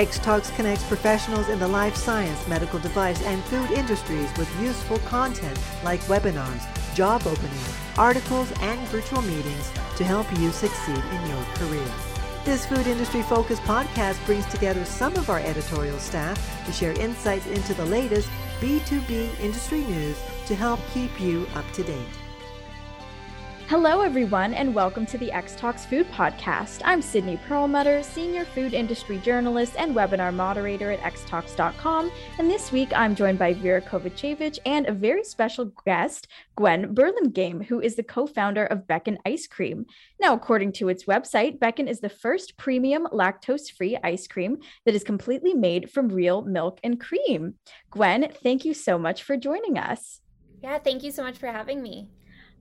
X Talks connects professionals in the life science, medical device, and food industries with useful content like webinars, job openings, articles, and virtual meetings to help you succeed in your career. This food industry focused podcast brings together some of our editorial staff to share insights into the latest B2B industry news to help keep you up to date. Hello, everyone, and welcome to the X Talks Food Podcast. I'm Sydney Perlmutter, Senior Food Industry Journalist and Webinar Moderator at xtalks.com. And this week, I'm joined by Vera Kovacevic and a very special guest, Gwen Burlingame, who is the co founder of Beckon Ice Cream. Now, according to its website, Beckon is the first premium lactose free ice cream that is completely made from real milk and cream. Gwen, thank you so much for joining us. Yeah, thank you so much for having me.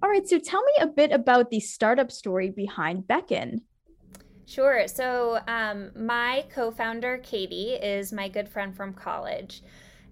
All right, so tell me a bit about the startup story behind Beckon. Sure. So, um, my co founder, Katie, is my good friend from college,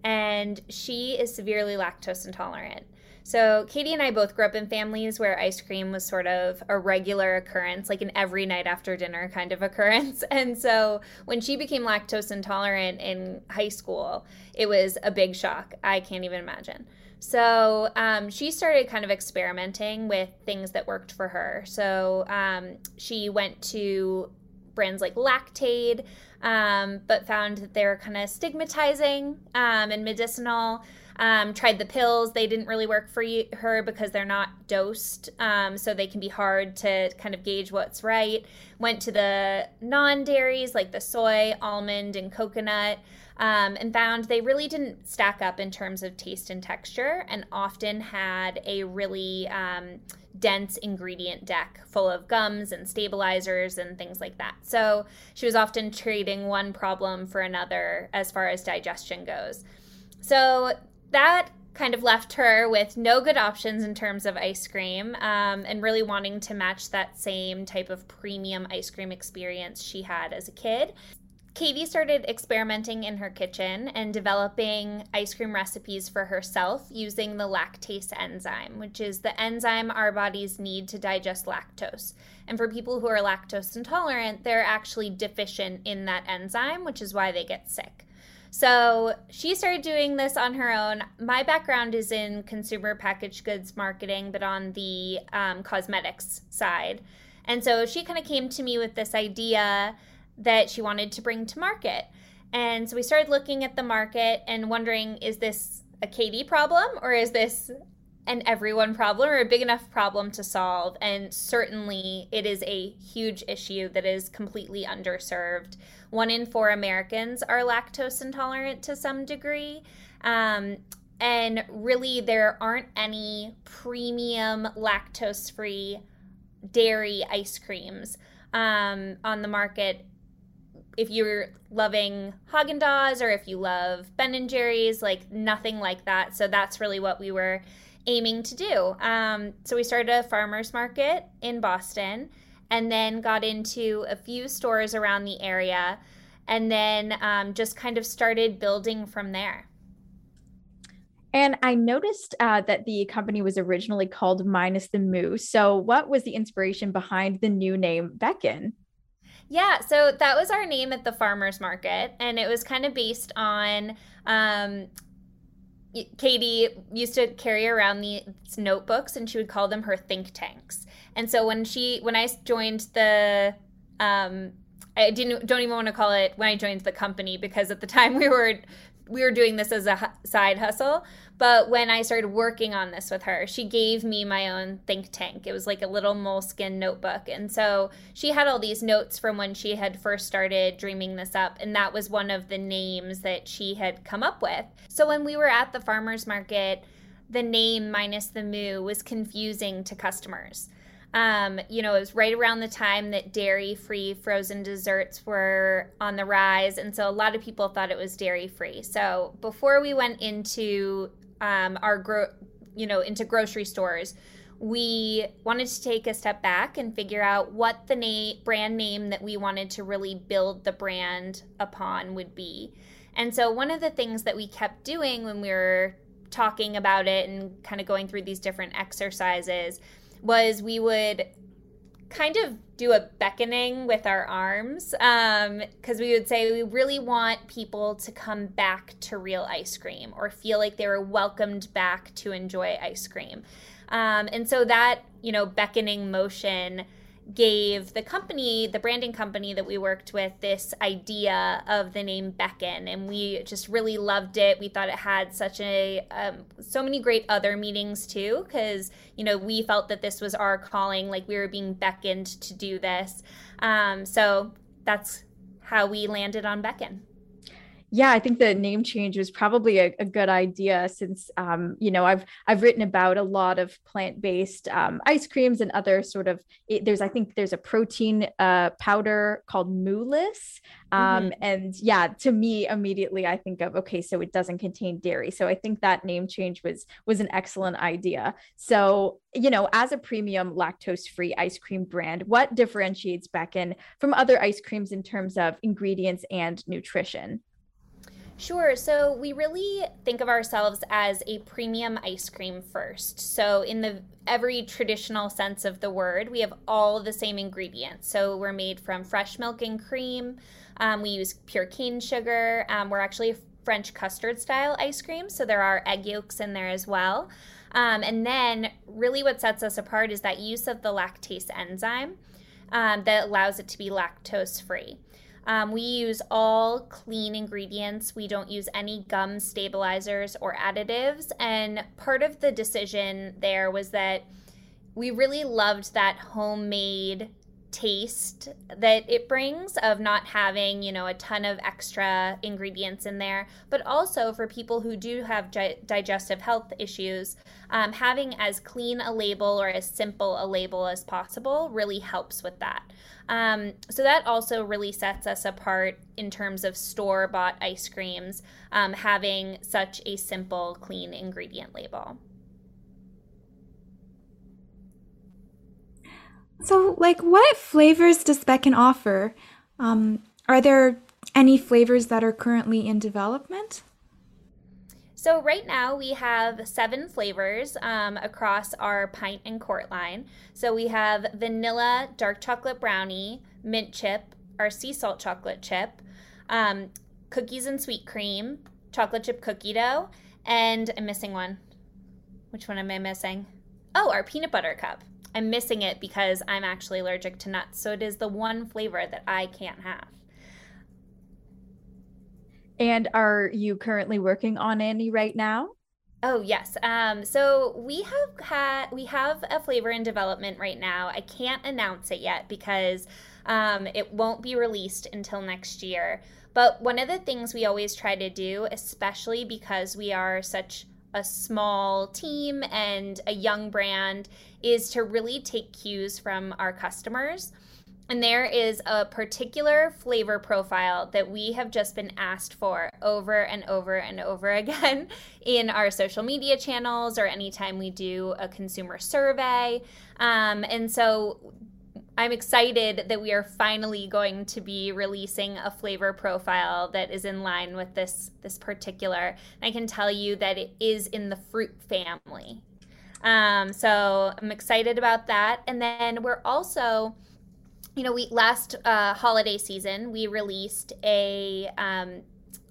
and she is severely lactose intolerant. So, Katie and I both grew up in families where ice cream was sort of a regular occurrence, like an every night after dinner kind of occurrence. And so, when she became lactose intolerant in high school, it was a big shock. I can't even imagine. So um, she started kind of experimenting with things that worked for her. So um, she went to brands like Lactaid, um, but found that they were kind of stigmatizing um, and medicinal. Um, tried the pills; they didn't really work for you, her because they're not dosed, um, so they can be hard to kind of gauge what's right. Went to the non-dairies like the soy, almond, and coconut um, and found they really didn't stack up in terms of taste and texture and often had a really um, dense ingredient deck full of gums and stabilizers and things like that. So she was often treating one problem for another as far as digestion goes. So that kind of left her with no good options in terms of ice cream um, and really wanting to match that same type of premium ice cream experience she had as a kid. Katie started experimenting in her kitchen and developing ice cream recipes for herself using the lactase enzyme, which is the enzyme our bodies need to digest lactose. And for people who are lactose intolerant, they're actually deficient in that enzyme, which is why they get sick. So she started doing this on her own. My background is in consumer packaged goods marketing, but on the um, cosmetics side. And so she kind of came to me with this idea that she wanted to bring to market. And so we started looking at the market and wondering is this a Katie problem or is this an everyone problem or a big enough problem to solve? And certainly it is a huge issue that is completely underserved. One in four Americans are lactose intolerant to some degree. Um, and really, there aren't any premium lactose free dairy ice creams um, on the market if you're loving Haagen Dazs or if you love Ben and Jerry's, like nothing like that. So that's really what we were aiming to do. Um, so we started a farmers market in Boston, and then got into a few stores around the area, and then um, just kind of started building from there. And I noticed uh, that the company was originally called Minus the Moo. So, what was the inspiration behind the new name Beckon? Yeah, so that was our name at the farmers market, and it was kind of based on um, Katie used to carry around these notebooks, and she would call them her think tanks. And so when she when I joined the um, I didn't don't even want to call it when I joined the company because at the time we were we were doing this as a side hustle. But when I started working on this with her, she gave me my own think tank. It was like a little moleskin notebook. And so she had all these notes from when she had first started dreaming this up. And that was one of the names that she had come up with. So when we were at the farmer's market, the name minus the moo was confusing to customers. Um, you know, it was right around the time that dairy free frozen desserts were on the rise. And so a lot of people thought it was dairy free. So before we went into um, our, gro- you know, into grocery stores, we wanted to take a step back and figure out what the na- brand name that we wanted to really build the brand upon would be. And so one of the things that we kept doing when we were talking about it and kind of going through these different exercises was we would kind of do a beckoning with our arms because um, we would say we really want people to come back to real ice cream or feel like they were welcomed back to enjoy ice cream. Um, and so that, you know, beckoning motion gave the company, the branding company that we worked with, this idea of the name Beckon, and we just really loved it. We thought it had such a um, so many great other meanings too, because you know we felt that this was our calling, like we were being beckoned to do this. Um, so that's how we landed on Beckon yeah, I think the name change was probably a, a good idea since um, you know I've I've written about a lot of plant based um, ice creams and other sort of it, there's I think there's a protein uh, powder called Moulis, um, mm-hmm. and yeah, to me immediately I think of okay, so it doesn't contain dairy. So I think that name change was was an excellent idea. So you know, as a premium lactose free ice cream brand, what differentiates Beckon from other ice creams in terms of ingredients and nutrition? Sure. So we really think of ourselves as a premium ice cream first. So in the every traditional sense of the word, we have all the same ingredients. So we're made from fresh milk and cream. Um, we use pure cane sugar. Um, we're actually a French custard style ice cream, so there are egg yolks in there as well. Um, and then, really, what sets us apart is that use of the lactase enzyme um, that allows it to be lactose free. Um, we use all clean ingredients. We don't use any gum stabilizers or additives. And part of the decision there was that we really loved that homemade taste that it brings of not having, you know, a ton of extra ingredients in there, but also for people who do have gi- digestive health issues, um, having as clean a label or as simple a label as possible really helps with that. Um, so that also really sets us apart in terms of store bought ice creams, um, having such a simple, clean ingredient label. So, like, what flavors does Beckon offer? Um, are there any flavors that are currently in development? So right now we have seven flavors um, across our pint and quart line. So we have vanilla, dark chocolate brownie, mint chip, our sea salt chocolate chip, um, cookies and sweet cream, chocolate chip cookie dough, and I'm missing one. Which one am I missing? Oh, our peanut butter cup. I'm missing it because I'm actually allergic to nuts. So it is the one flavor that I can't have. And are you currently working on any right now? Oh yes. Um, so we have had we have a flavor in development right now. I can't announce it yet because um, it won't be released until next year. But one of the things we always try to do, especially because we are such a small team and a young brand, is to really take cues from our customers. And there is a particular flavor profile that we have just been asked for over and over and over again in our social media channels or anytime we do a consumer survey. Um, and so I'm excited that we are finally going to be releasing a flavor profile that is in line with this this particular. I can tell you that it is in the fruit family. Um, so I'm excited about that. And then we're also you know, we last uh, holiday season we released a um,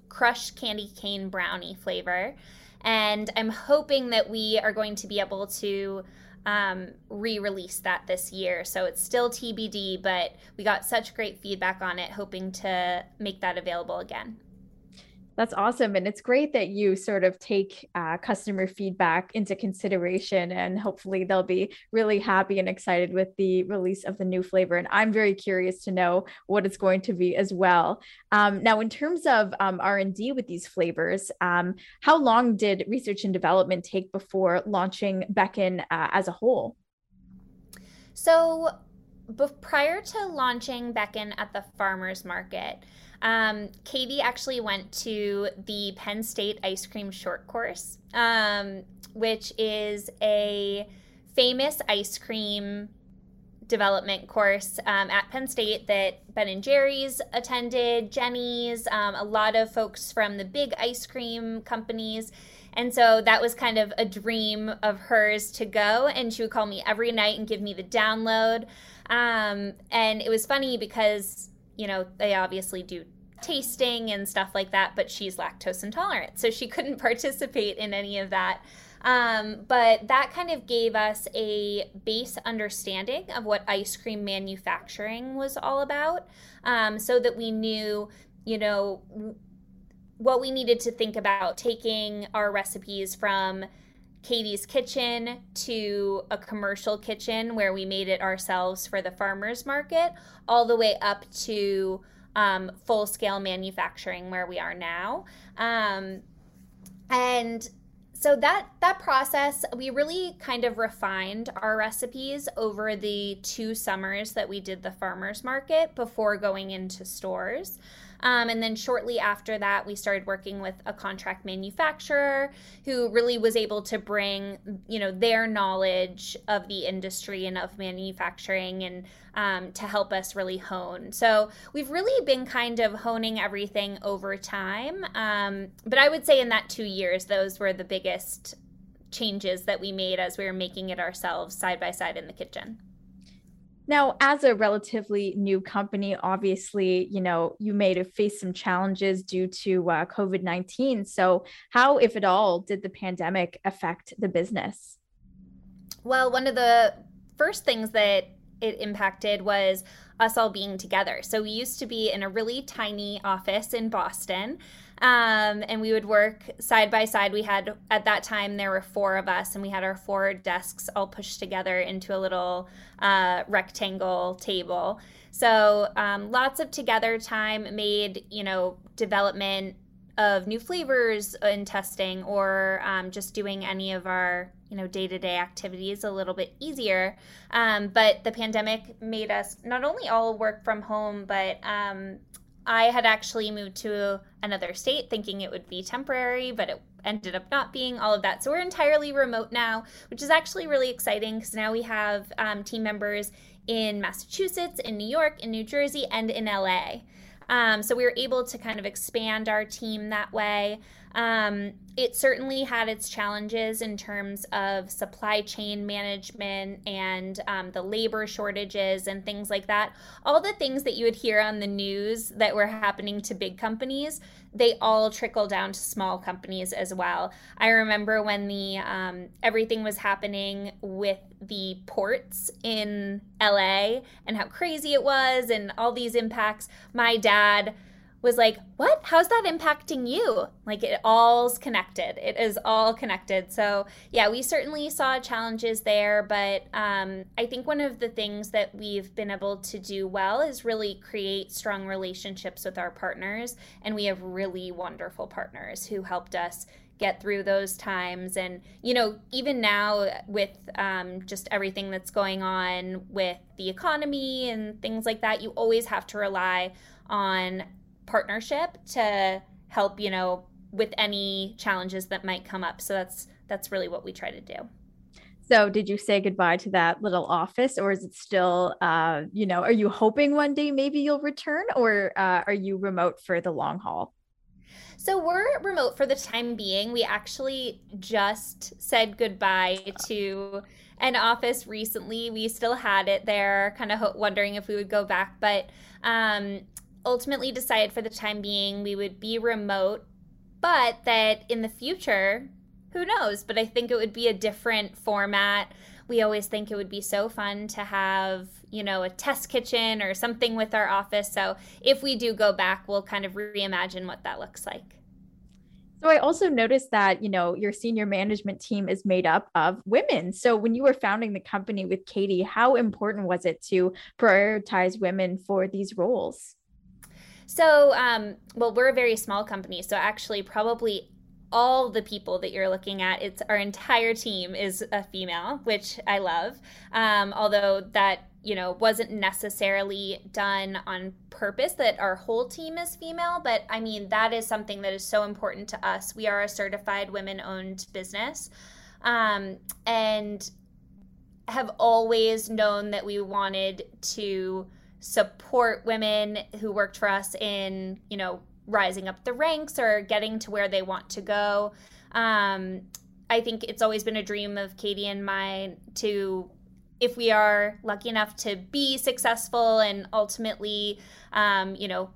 crushed candy cane brownie flavor, and I'm hoping that we are going to be able to um, re-release that this year. So it's still TBD, but we got such great feedback on it, hoping to make that available again. That's awesome. And it's great that you sort of take uh, customer feedback into consideration, and hopefully they'll be really happy and excited with the release of the new flavor. And I'm very curious to know what it's going to be as well. Um, now, in terms of um, R&D with these flavors, um, how long did research and development take before launching Beckon uh, as a whole? So, prior to launching Beckon at the farmers market, um, Katie actually went to the Penn State Ice Cream Short Course, um, which is a famous ice cream development course um, at Penn State that Ben and Jerry's attended, Jeni's, um, a lot of folks from the big ice cream companies. And so that was kind of a dream of hers to go. And she would call me every night and give me the download. Um, and it was funny because, you know, they obviously do tasting and stuff like that, but she's lactose intolerant. So she couldn't participate in any of that. Um, but that kind of gave us a base understanding of what ice cream manufacturing was all about um, so that we knew, you know, what we needed to think about taking our recipes from Katie's kitchen to a commercial kitchen where we made it ourselves for the farmers market, all the way up to um, full scale manufacturing where we are now. Um, and so that that process we really kind of refined our recipes over the two summers that we did the farmers market before going into stores. Um, and then shortly after that, we started working with a contract manufacturer who really was able to bring, you know, their knowledge of the industry and of manufacturing and um, to help us really hone. So we've really been kind of honing everything over time. Um, but I would say in that two years, those were the biggest changes that we made as we were making it ourselves side by side in the kitchen. Now, as a relatively new company, obviously, you know, you may have faced some challenges due to uh, COVID 19. So, how, if at all, did the pandemic affect the business? Well, one of the first things that it impacted was us all being together. So, we used to be in a really tiny office in Boston. Um, and we would work side by side. We had, at that time, there were four of us, and we had our four desks all pushed together into a little uh, rectangle table. So um, lots of together time made, you know, development of new flavors and testing or um, just doing any of our you know day-to-day activities a little bit easier um, but the pandemic made us not only all work from home but um, I had actually moved to another state thinking it would be temporary, but it ended up not being all of that. So we're entirely remote now, which is actually really exciting because now we have um, team members in Massachusetts, in New York, in New Jersey, and in LA. Um, so we were able to kind of expand our team that way. Um, it certainly had its challenges in terms of supply chain management and um, the labor shortages and things like that. All the things that you would hear on the news that were happening to big companies, they all trickle down to small companies as well. I remember when the um, everything was happening with the ports in LA and how crazy it was and all these impacts. My dad was like, What? How's that impacting you? Like it all's connected. It is all connected. So, yeah, we certainly saw challenges there. But um, I think one of the things that we've been able to do well is really create strong relationships with our partners. And we have really wonderful partners who helped us get through those times and you know even now with um, just everything that's going on with the economy and things like that you always have to rely on partnership to help, you know, with any challenges that might come up. So that's that's really what we try to do. So, did you say goodbye to that little office, or is it still, uh, you know, are you hoping one day maybe you'll return, or uh, are you remote for the long haul? So, we're remote for the time being. We actually just said goodbye to an office recently. We still had it there, kind of wondering if we would go back, but um, ultimately decided for the time being we would be remote, but that in the future, who knows? But I think it would be a different format. We always think it would be so fun to have, you know, a test kitchen or something with our office. So if we do go back, we'll kind of reimagine what that looks like. So I also noticed that, you know, your senior management team is made up of women. So when you were founding the company with Katie, how important was it to prioritize women for these roles? So, um, well, we're a very small company, so actually, probably all the people that you're looking at, it's our entire team is a female, which I love. Um, although that you know wasn't necessarily done on purpose that our whole team is female, but I mean that is something that is so important to us. We are a certified women-owned business, um, and have always known that we wanted to support women who worked for us in, you know, rising up the ranks or getting to where they want to go. um, I think it's always been a dream of Katie and mine to, if we are lucky enough to be successful and ultimately, um, you know,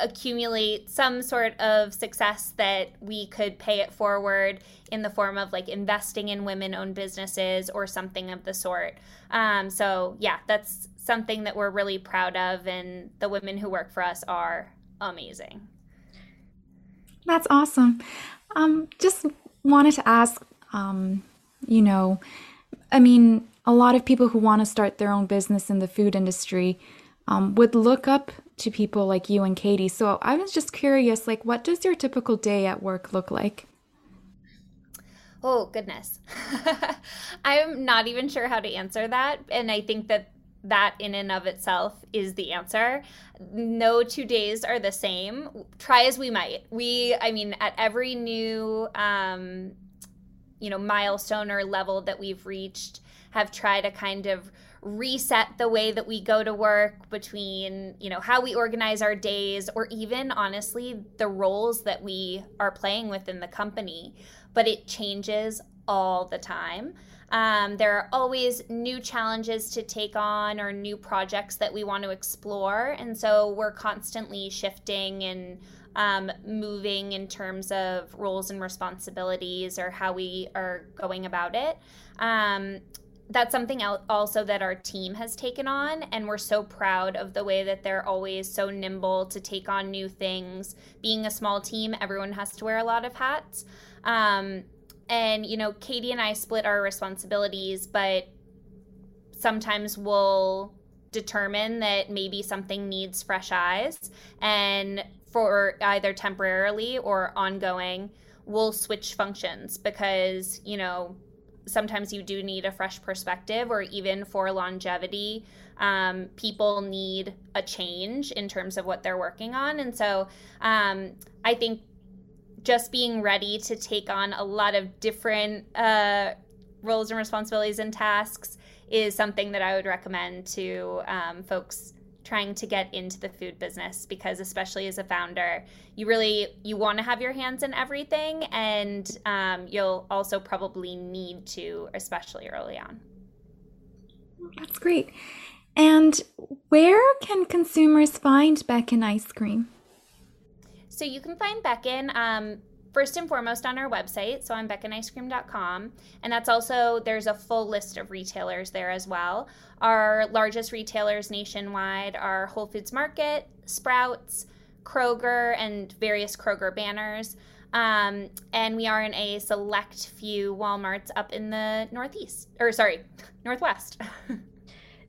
accumulate some sort of success that we could pay it forward in the form of like investing in women owned businesses or something of the sort. Um, so, yeah, that's something that we're really proud of, and the women who work for us are amazing. That's awesome. Um, just wanted to ask, um, you know, I mean, a lot of people who want to start their own business in the food industry um, would look up to people like you and Katie. So I was just curious, like, what does your typical day at work look like? Oh, goodness. I'm not even sure how to answer that. And I think that that in and of itself is the answer. No two days are the same. Try as we might. We, I mean, at every new, um, you know, milestone or level that we've reached, have tried to kind of reset the way that we go to work between you know how we organize our days or even honestly the roles that we are playing within the company. But it changes all the time. Um, there are always new challenges to take on or new projects that we want to explore. And so we're constantly shifting and um, moving in terms of roles and responsibilities or how we are going about it. Um, that's something else also that our team has taken on and we're so proud of the way that they're always so nimble to take on new things. Being a small team everyone has to wear a lot of hats. Um, and you know katie and i split our responsibilities but sometimes we'll determine that maybe something needs fresh eyes. And for either temporarily or ongoing we'll switch functions because you know sometimes you do need a fresh perspective, or even for longevity, um, people need a change in terms of what they're working on. And so um, I think just being ready to take on a lot of different uh, roles and responsibilities and tasks is something that I would recommend to um, folks trying to get into the food business because especially as a founder you really you want to have your hands in everything and um, you'll also probably need to especially early on. That's great. And where can consumers find Beckon ice cream? So you can find Beckon um, first and foremost on our website, so on beckonicecream.com. And that's also, there's a full list of retailers there as well. Our largest retailers nationwide are Whole Foods Market, Sprouts, Kroger, and various Kroger banners. Um, and we are in a select few Walmarts up in the Northeast, or sorry, Northwest.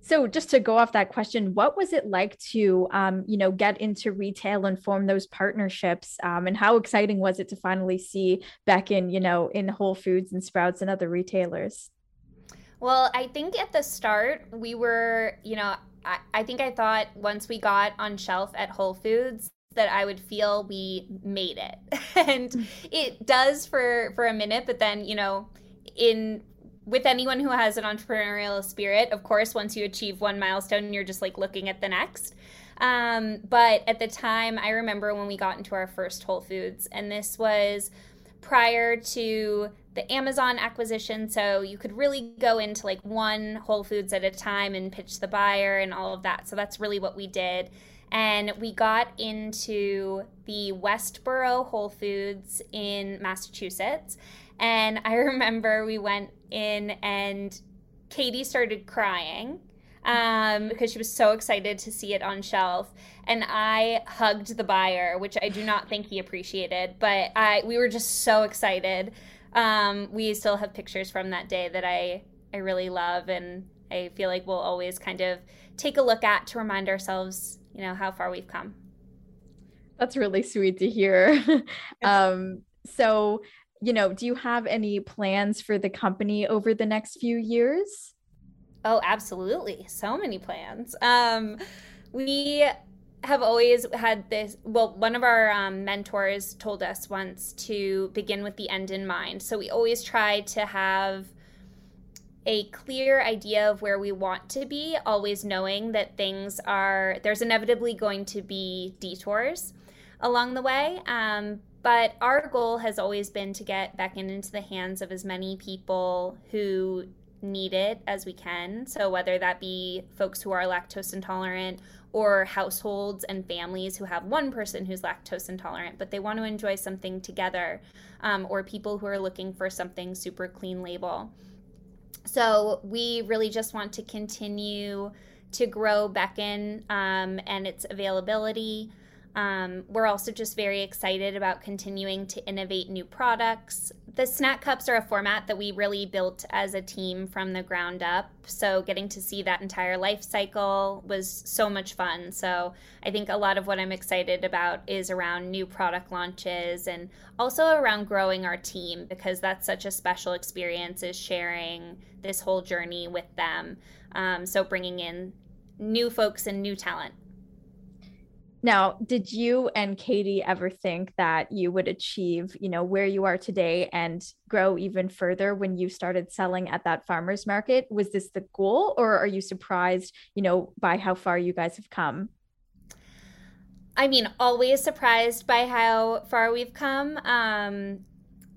So just to go off that question, what was it like to, um, you know, get into retail and form those partnerships? Um, and how exciting was it to finally see Beckon, you know, in Whole Foods and Sprouts and other retailers? Well, I think at the start we were, you know, I, I think I thought once we got on shelf at Whole Foods that I would feel we made it. and mm. it does for for a minute, but then, you know, in with anyone who has an entrepreneurial spirit, of course, once you achieve one milestone, you're just like looking at the next. Um, but at the time, I remember when we got into our first Whole Foods, and this was prior to the Amazon acquisition. So you could really go into like one Whole Foods at a time and pitch the buyer and all of that. So that's really what we did. And we got into the Westboro Whole Foods in Massachusetts. And I remember we went in and Katie started crying um, because she was so excited to see it on shelf. And I hugged the buyer, which I do not think he appreciated, but I we were just so excited. Um, we still have pictures from that day that I I really love, and I feel like we'll always kind of take a look at to remind ourselves, you know, how far we've come. That's really sweet to hear. um, so you know, do you have any plans for the company over the next few years? Oh, absolutely. So many plans. Um, we have always had this. Well, one of our um, mentors told us once to begin with the end in mind. So we always try to have a clear idea of where we want to be, always knowing that things are, there's inevitably going to be detours along the way. Um, But our goal has always been to get Beckon into the hands of as many people who need it as we can. So, whether that be folks who are lactose intolerant or households and families who have one person who's lactose intolerant, but they want to enjoy something together, um, or people who are looking for something super clean label. So, we really just want to continue to grow Beckon um, and its availability. Um, we're also just very excited about continuing to innovate new products. The snack cups are a format that we really built as a team from the ground up. So, getting to see that entire life cycle was so much fun. So, I think a lot of what I'm excited about is around new product launches and also around growing our team because that's such a special experience is sharing this whole journey with them. Um, so, bringing in new folks and new talent. Now, did you and Katie ever think that you would achieve, you know, where you are today and grow even further when you started selling at that farmers market? Was this the goal or are you surprised, you know, by how far you guys have come? I mean, always surprised by how far we've come. Um,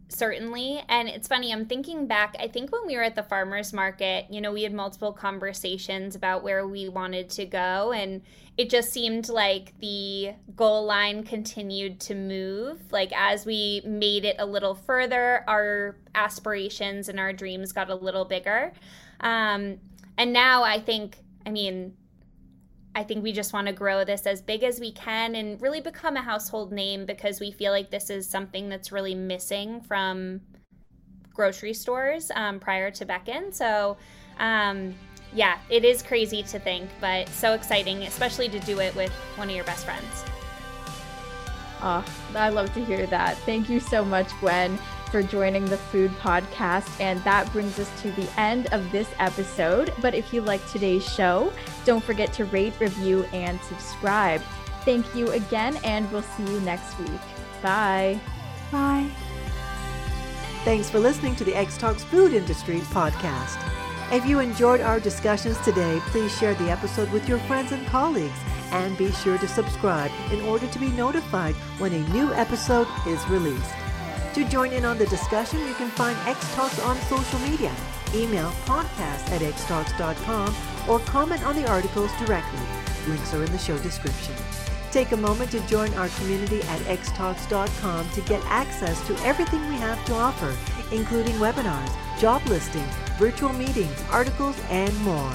certainly. And it's funny, I'm thinking back, I think when we were at the farmers market, you know, we had multiple conversations about where we wanted to go. And it just seemed like the goal line continued to move. Like as we made it a little further, our aspirations and our dreams got a little bigger. Um, and now I think, I mean, I think we just want to grow this as big as we can and really become a household name because we feel like this is something that's really missing from grocery stores um, prior to Beckon. So, um, yeah, it is crazy to think, but so exciting, especially to do it with one of your best friends. Oh, I love to hear that. Thank you so much, Gwen for joining the Food Podcast. And that brings us to the end of this episode. But if you like today's show, don't forget to rate, review, and subscribe. Thank you again, and we'll see you next week. Bye. Bye. Thanks for listening to the X Talks Food Industry Podcast. If you enjoyed our discussions today, please share the episode with your friends and colleagues. And be sure to subscribe in order to be notified when a new episode is released. To join in on the discussion, you can find X Talks on social media. Email podcast at xtalks.com or comment on the articles directly. Links are in the show description. Take a moment to join our community at xtalks.com to get access to everything we have to offer, including webinars, job listings, virtual meetings, articles, and more.